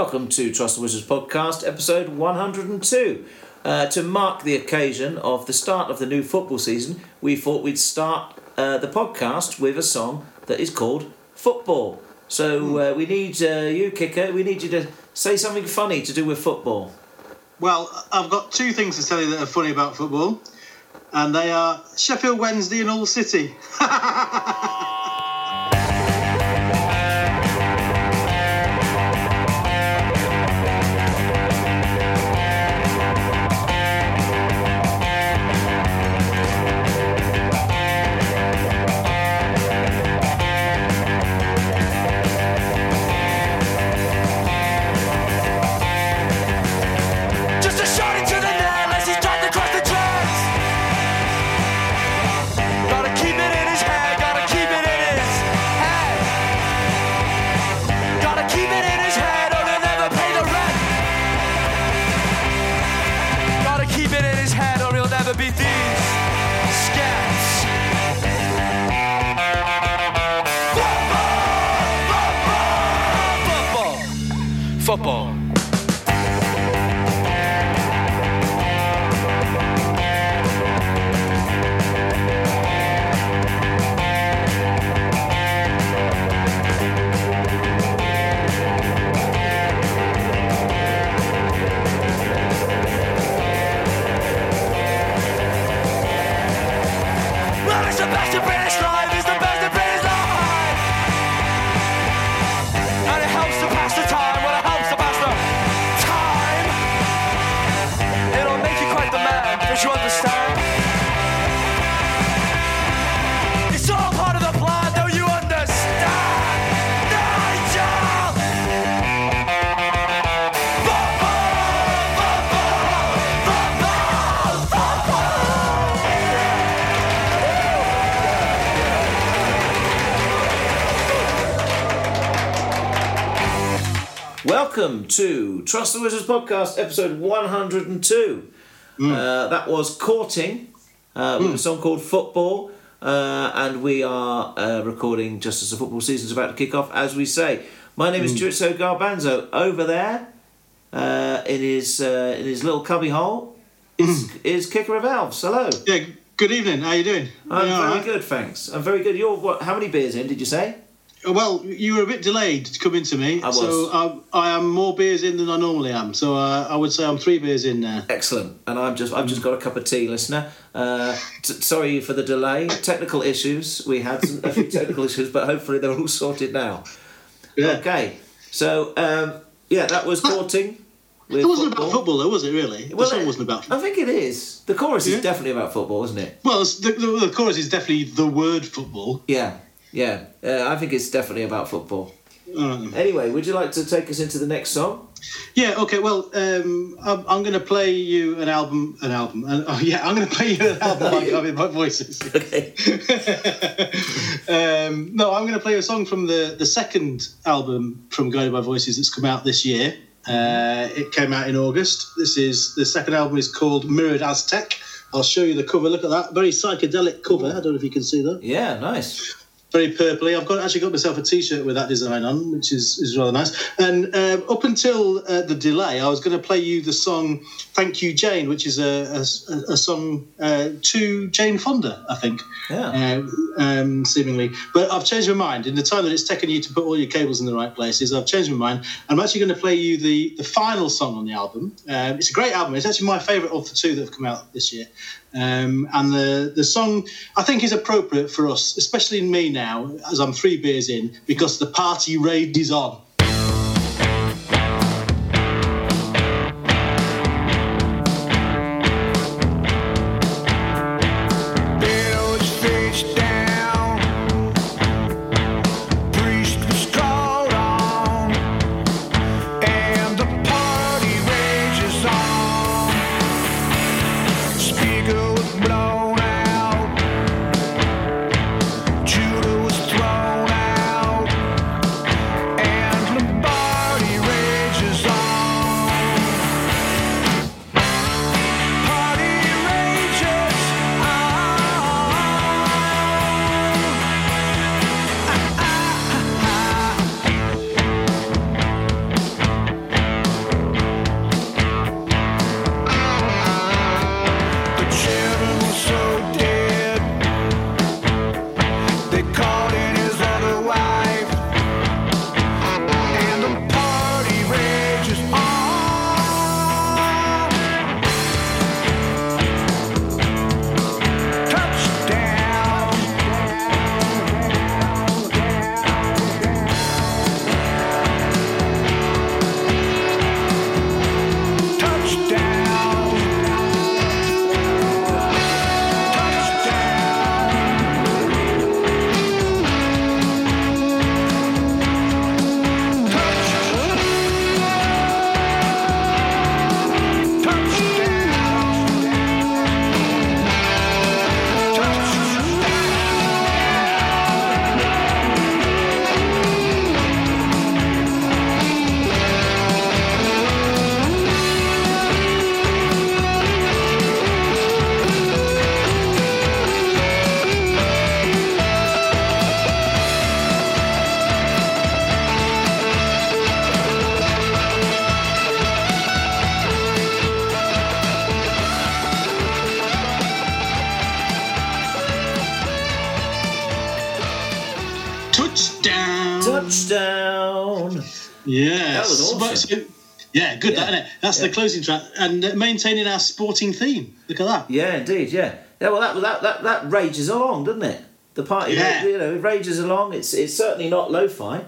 Welcome to Trust the Wizards podcast, episode 102. Uh, to mark the occasion of the start of the new football season, we thought we'd start uh, the podcast with a song that is called Football. So uh, we need uh, you, Kicker, we need you to say something funny to do with football. Well, I've got two things to tell you that are funny about football, and they are Sheffield Wednesday and Hull City. Welcome to Trust the Wizards podcast, episode 102. Uh, that was Courting uh, with a song called Football. Uh, and we are uh, recording just as the football season's about to kick off, as we say. My name is Chorizo Garbanzo. Over there, uh, in his uh, in his little cubby hole, is, is Kicker of Elves. Hello. yeah, good evening. How you doing? I'm You very right? good, thanks. I'm very good. You're what? How many beers in? Did you say? Well, you were a bit delayed to come into me, I was. so I, I am more beers in than I normally am. So uh, I would say I'm three beers in now. Excellent. And I'm just I've just got a cup of tea, listener. Uh, t- sorry for the delay. Technical issues. We had some, a few technical issues, but hopefully they're all sorted now. Yeah. Okay. So um, yeah, that was courting. It wasn't football. about football, though, was it? Really? The song it- wasn't about. I think it is. The chorus Yeah. is definitely about football, isn't it? Well, the, the, the chorus is definitely the word football. Yeah. Yeah. Uh, I think it's definitely about football. Uh, Anyway, would you like to take us into the next song? yeah. Okay. Well, um, I'm, I'm going to play you an album. An album. And, oh, yeah. I'm going to play you an album. by Garbage by Voices. Okay. um, no, I'm going to play a song from the, the second album from Guided by Voices that's come out this year. Uh, it came out in August. This is the second album is called Mirrored Aztec. I'll show you the cover. Look at that, very psychedelic cover. I don't know if you can see that. Yeah. Nice. Very purpley. I've got actually got myself a T-shirt with that design on, which is, is rather nice. And um, up until uh, the delay, I was going to play you the song "Thank You, Jane," which is a, a, a song uh, to Jane Fonda, I think Yeah. uh, um, seemingly. But I've changed my mind. In the time that it's taken you to put all your cables in the right places, I've changed my mind. I'm actually going to play you the, the final song on the album. Um, it's a great album. It's actually my favourite of the two that have come out this year. Um, and the, the song, I think, is appropriate for us, especially in me now, as I'm three beers in, because the party raid is on. Touchdown! Touchdown. Yes. That was awesome. Yeah, good, Yeah. that, isn't it? That's Yeah. the closing track. And uh, maintaining our sporting theme. Look at that. Yeah, indeed. Yeah. Yeah. Well, that that that that rages along, doesn't it? The party, Yeah. you know, it rages along. It's it's certainly not lo-fi.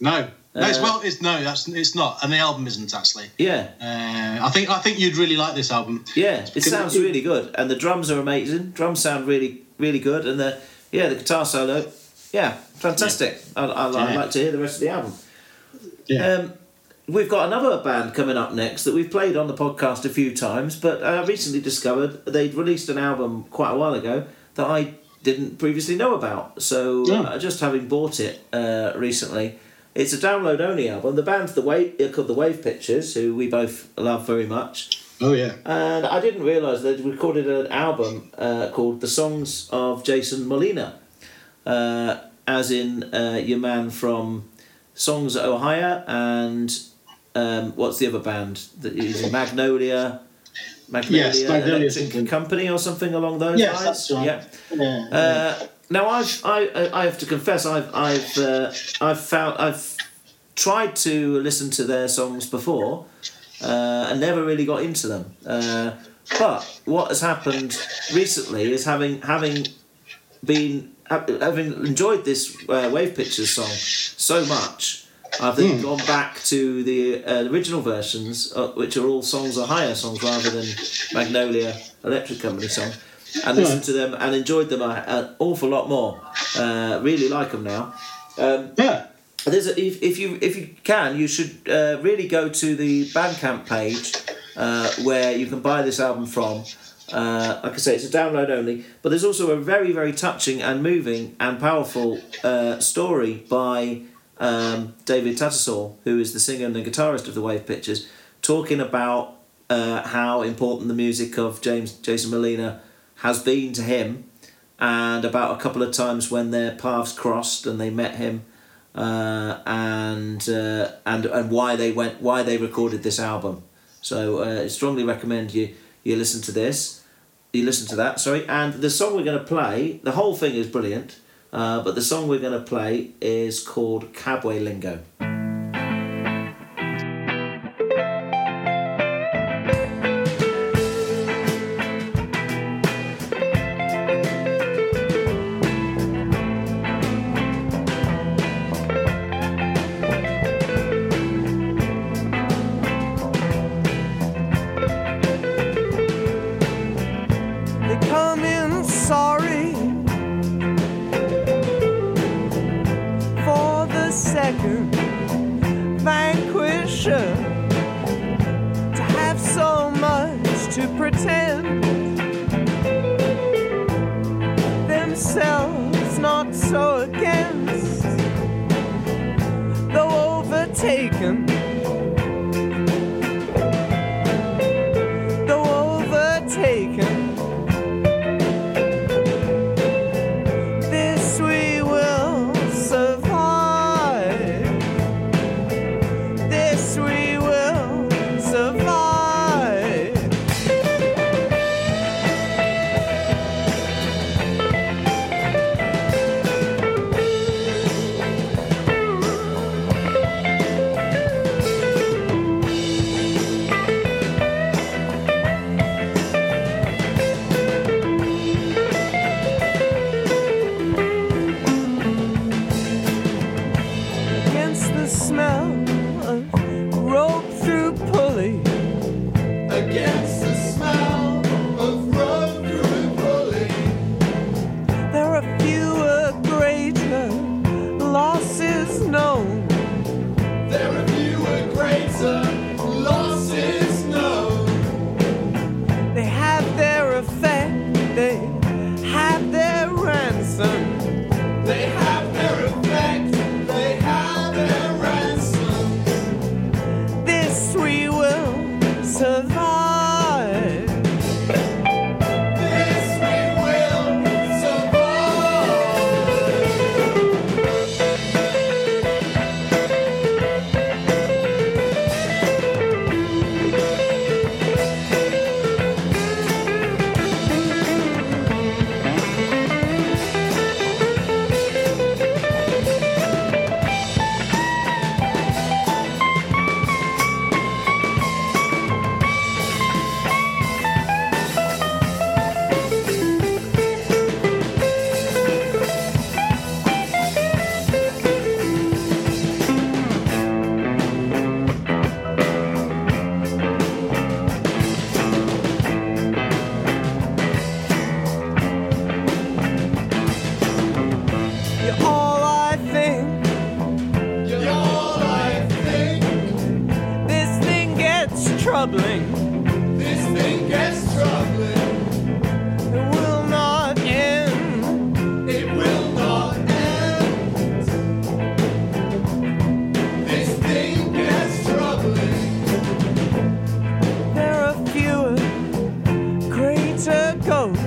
No. No, it's, Uh, well, it's no, that's it's not, and the album isn't actually. Yeah. Uh, I think I think you'd really like this album. Yeah, it sounds really good, and the drums are amazing. Drums sound really, really good, and the yeah, the guitar solo, yeah, fantastic. I, I, I'd Yeah. like to hear the rest of the album. Yeah. Um, we've got another band coming up next that we've played on the podcast a few times, but I recently discovered they'd released an album quite a while ago that I didn't previously know about. So Yeah. uh, just having bought it uh, recently, it's a download only album. The band's the Wave uh, called the Wave Pictures, who we both love very much. oh yeah. And I didn't realise they'd recorded an album uh, called The Songs of Jason Molina, uh, as in uh, your man from Songs of Ohia and um, what's the other band that is Magnolia? Magnolia, Yes, Magnolia Electric something. Company or something along those Yes, lines. that's right. Yeah. Yeah. Uh, now I've I I have to confess I've I've uh, I've found I've tried to listen to their songs before uh, and never really got into them. Uh, but what has happened recently is having having been having enjoyed this uh, Wave Pictures song so much. I've then gone back to the uh, original versions, uh, which are all Songs: Ohia songs rather than Magnolia Electric Company songs, and listened to them and enjoyed them an awful lot more. Uh, really like them now. Um, yeah. there's a, if, if you if you can, you should uh, really go to the Bandcamp page uh, where you can buy this album from. Uh, like I say, it's a download only, but there's also a very very touching and moving and powerful uh, story by um, David Tattersall, who is the singer and the guitarist of the Wave Pictures, talking about uh, how important the music of James Jason Molina has been to him, and about a couple of times when their paths crossed and they met him uh, and uh, and and why they went why they recorded this album. So uh, I strongly recommend you you listen to this, you listen to that. Sorry, and the song we're going to play. The whole thing is brilliant, uh, but the song we're going to play is called Cabwaylingo. Come in sorry. For the second vanquisher to have so much to pretend themselves not so against though overtaken greater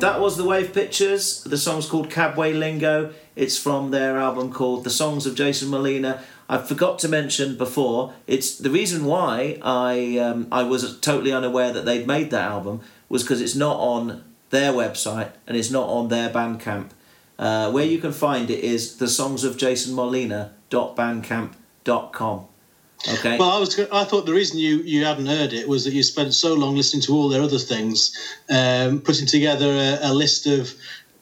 That was the Wave Pictures. The song's called Cabwaylingo. It's from their album called The Songs of Jason Molina. I forgot to mention before. It's the reason why I um, I was totally unaware that they'd made that album was because it's not on their website and it's not on their Bandcamp. Uh, where you can find it is the songs of Jason Molina bandcamp.com. Okay. Well, I was. I thought the reason you you hadn't heard it was that you spent so long listening to all their other things, um, putting together a, a list of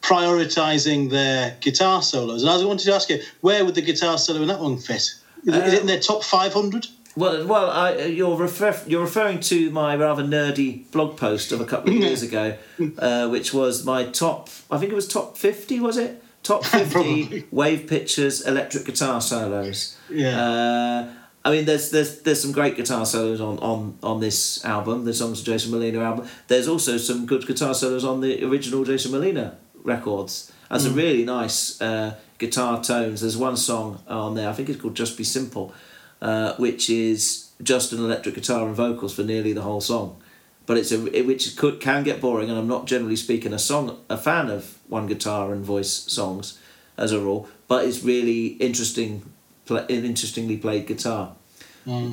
prioritizing their guitar solos. And I wanted to ask you, where would the guitar solo in that one fit? Is, it- is it in their top five hundred? Well, well, I, you're refer- you're referring to my rather nerdy blog post of a couple of years ago, uh, which was my top. I think it was top fifty. Was it top fifty wave pictures electric guitar solos? Yeah. Uh, I mean, there's there's there's some great guitar solos on, on, on this album, the songs of Jason Molina album. There's also some good guitar solos on the original Jason Molina records. And some really nice uh, guitar tones. There's one song on there, I think it's called Just Be Simple, uh, which is just an electric guitar and vocals for nearly the whole song. But it's a it, which could can get boring, and I'm not generally speaking a song a fan of one guitar and voice songs as a rule. But it's really interesting, pla interestingly played guitar.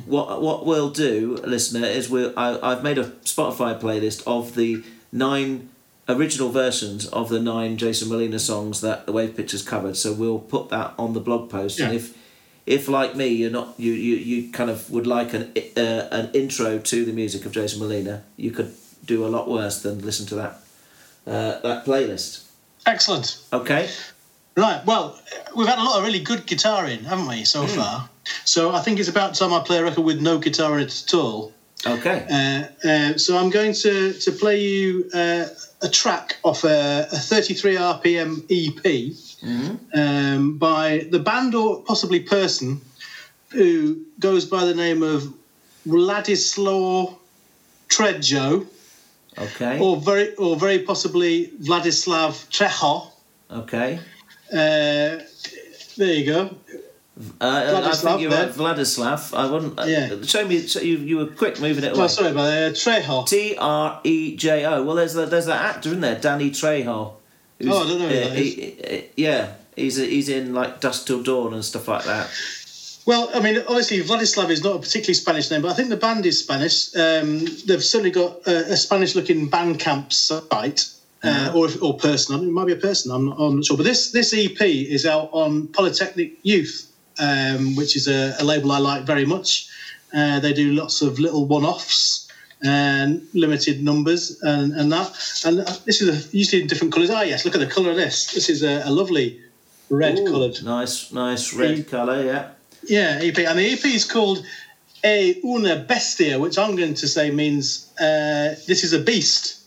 What what we'll do, listener, is we'll I, I've made a Spotify playlist of the nine original versions of the nine Jason Molina songs that the Wave Pictures covered. So we'll put that on the blog post, and if if like me you're not you you, you kind of would like an uh, an intro to the music of Jason Molina, you could do a lot worse than listen to that uh, that playlist. Excellent. Okay. Right. Well, we've had a lot of really good guitar in, haven't we, so far? So I think it's about time I play a record with no guitar in it at all. Okay. Uh, uh, so I'm going to to play you uh, a track off a, a 33 RPM EP um, by the band or possibly person who goes by the name of Vladislaw Trejo, Okay. or very or very possibly Vladislav Trejo. Okay. Uh, there you go. Uh, I Vladislav think you're there. right, Vladislav. I wouldn't. Uh, Yeah. Show me. Show you, you were quick moving it away. Oh, sorry about that. Uh, Trejo. T R E J O. Well, there's that, there's that actor in there, Danny Trejo. who's- Oh, I don't know who uh, that he- yeah, he's he's in like Dusk Till Dawn and stuff like that. Well, I mean, obviously, Vladislav is not a particularly Spanish name, but I think the band is Spanish. Um, they've certainly got a, a Spanish-looking Bandcamp site, uh, or if, or person. I mean, it might be a person. I'm not, I'm not sure. But this this EP is out on Polytechnic Youth, um, which is a, a label I like very much. Uh, they do lots of little one-offs and limited numbers and, and that. And uh, this is a, usually in different colours. Ah, yes, look at the colour of this. This is a, a lovely red-coloured. Nice, nice red colour. Yeah. Yeah, EP. And the EP is called E Una Bestia, which I'm going to say means uh, this is a beast.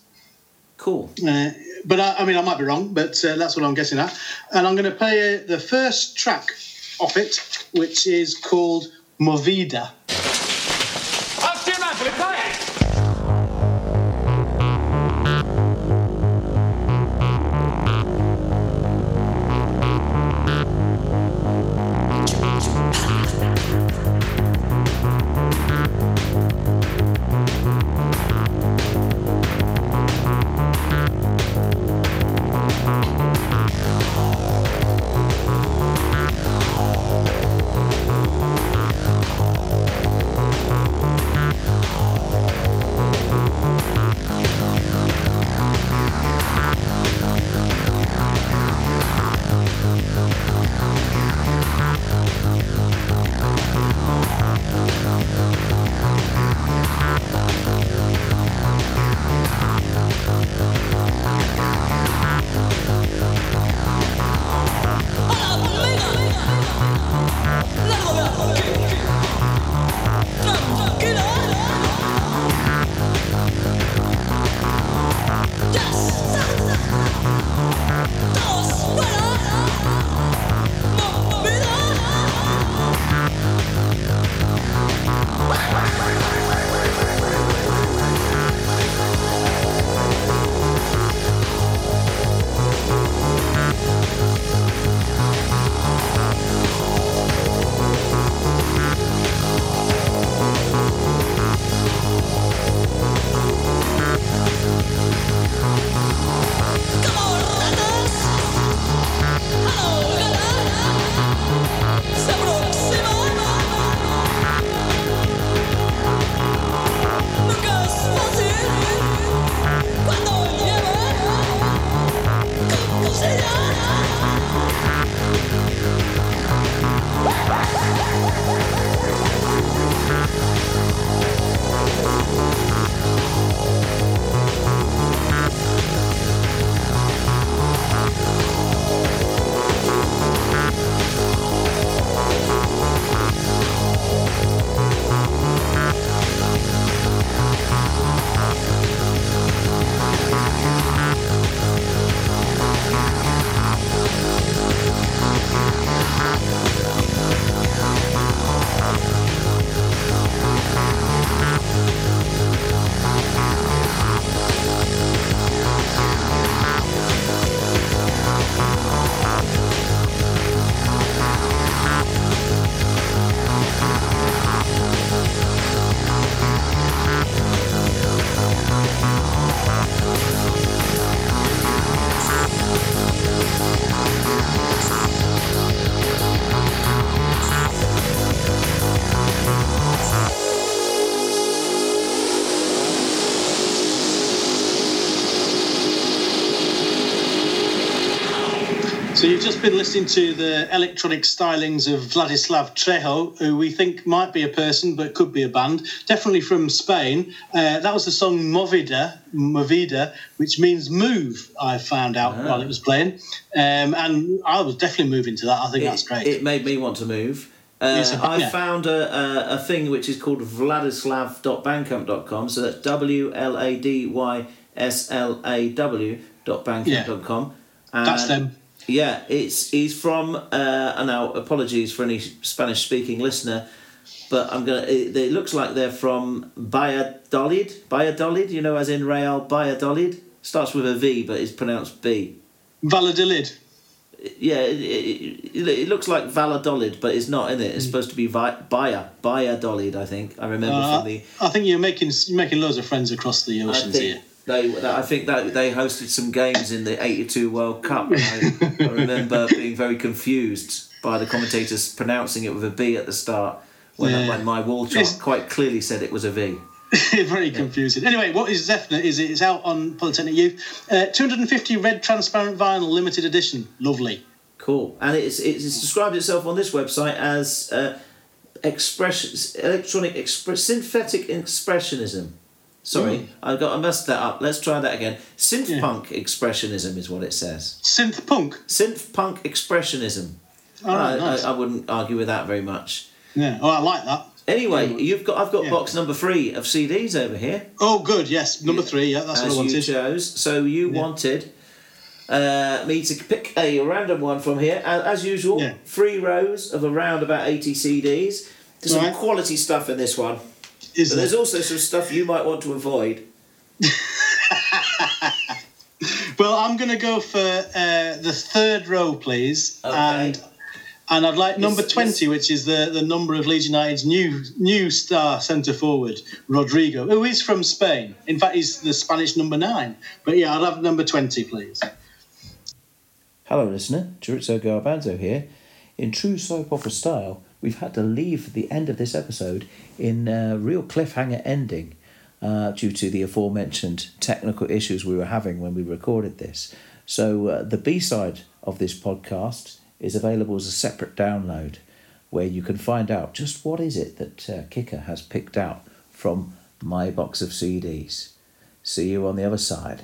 Cool. Uh, but I, I mean, I might be wrong, but uh, that's what I'm guessing at. And I'm going to play uh, the first track off it, which is called Movida. So you've just been listening to the electronic stylings of Vladislav Trejo, who we think might be a person but could be a band. Definitely from Spain. Uh, that was the song Movida, Movida, which means move. I found out Ah. while it was playing, um, and I was definitely moving to that. I think that's great. It made me want to move. Uh, I yeah. found a, a, a thing which is called wladyslaw.bandcamp.com. So that's W L A D Y S L A W dot bandcamp.com. That's them. Yeah, it's he's from. Uh, and now apologies for any Spanish speaking listener, but I'm gonna. It, it looks like they're from Valladolid. Valladolid, you know, as in Real Valladolid. Starts with a V, but it's pronounced B. Valladolid. Yeah, it, it, it, looks like Valladolid, but it's not in it. It's supposed to be Vi- Baia, Valladolid, I think. I remember Uh, from the. I think you're making you're making loads of friends across the oceans here. They, I think that they hosted some games in the '82 World Cup. I, I remember being very confused by the commentators pronouncing it with a B at the start when, Yeah. when my wall chart It's- quite clearly said it was a V. Very confusing. Anyway, what is definite is it's out on Polytechnic Youth. Uh, 250 red transparent vinyl limited edition. Lovely. Cool, and it's it's, it's described itself on this website as uh, expression electronic expre- synthetic expressionism. Sorry, I got I messed that up. Let's try that again. Synth Yeah. punk expressionism is what it says. Synth punk. Synth punk expressionism. Right, I, nice. I, I wouldn't argue with that very much. yeah. Oh, I like that. Anyway, you've got I've got Yeah. box number three of CDs over here. Oh, good. Yes, number three. Yeah, that's what as I you wanted. chose. So you wanted uh, me to pick a random one from here. And as usual, Yeah. three rows of around about 80 CDs. There's some Right. quality stuff in this one. Is But there? there's also some stuff you might want to avoid. Well, I'm going to go for uh, the third row, please, Okay. and and I'd like number This- twenty, which is the, the number of Leeds United's new new star centre forward, Rodrigo, who is from Spain. In fact, he's the Spanish number nine. But yeah, I'd have number twenty, please. Hello, listener. Chorizo Garbanzo here. In true soap opera style, we've had to leave the end of this episode in a real cliffhanger ending uh, due to the aforementioned technical issues we were having when we recorded this. So, uh, the B side of this podcast is available as a separate download where you can find out just what is it that uh, Kicker has picked out from my box of CDs. See you on the other side.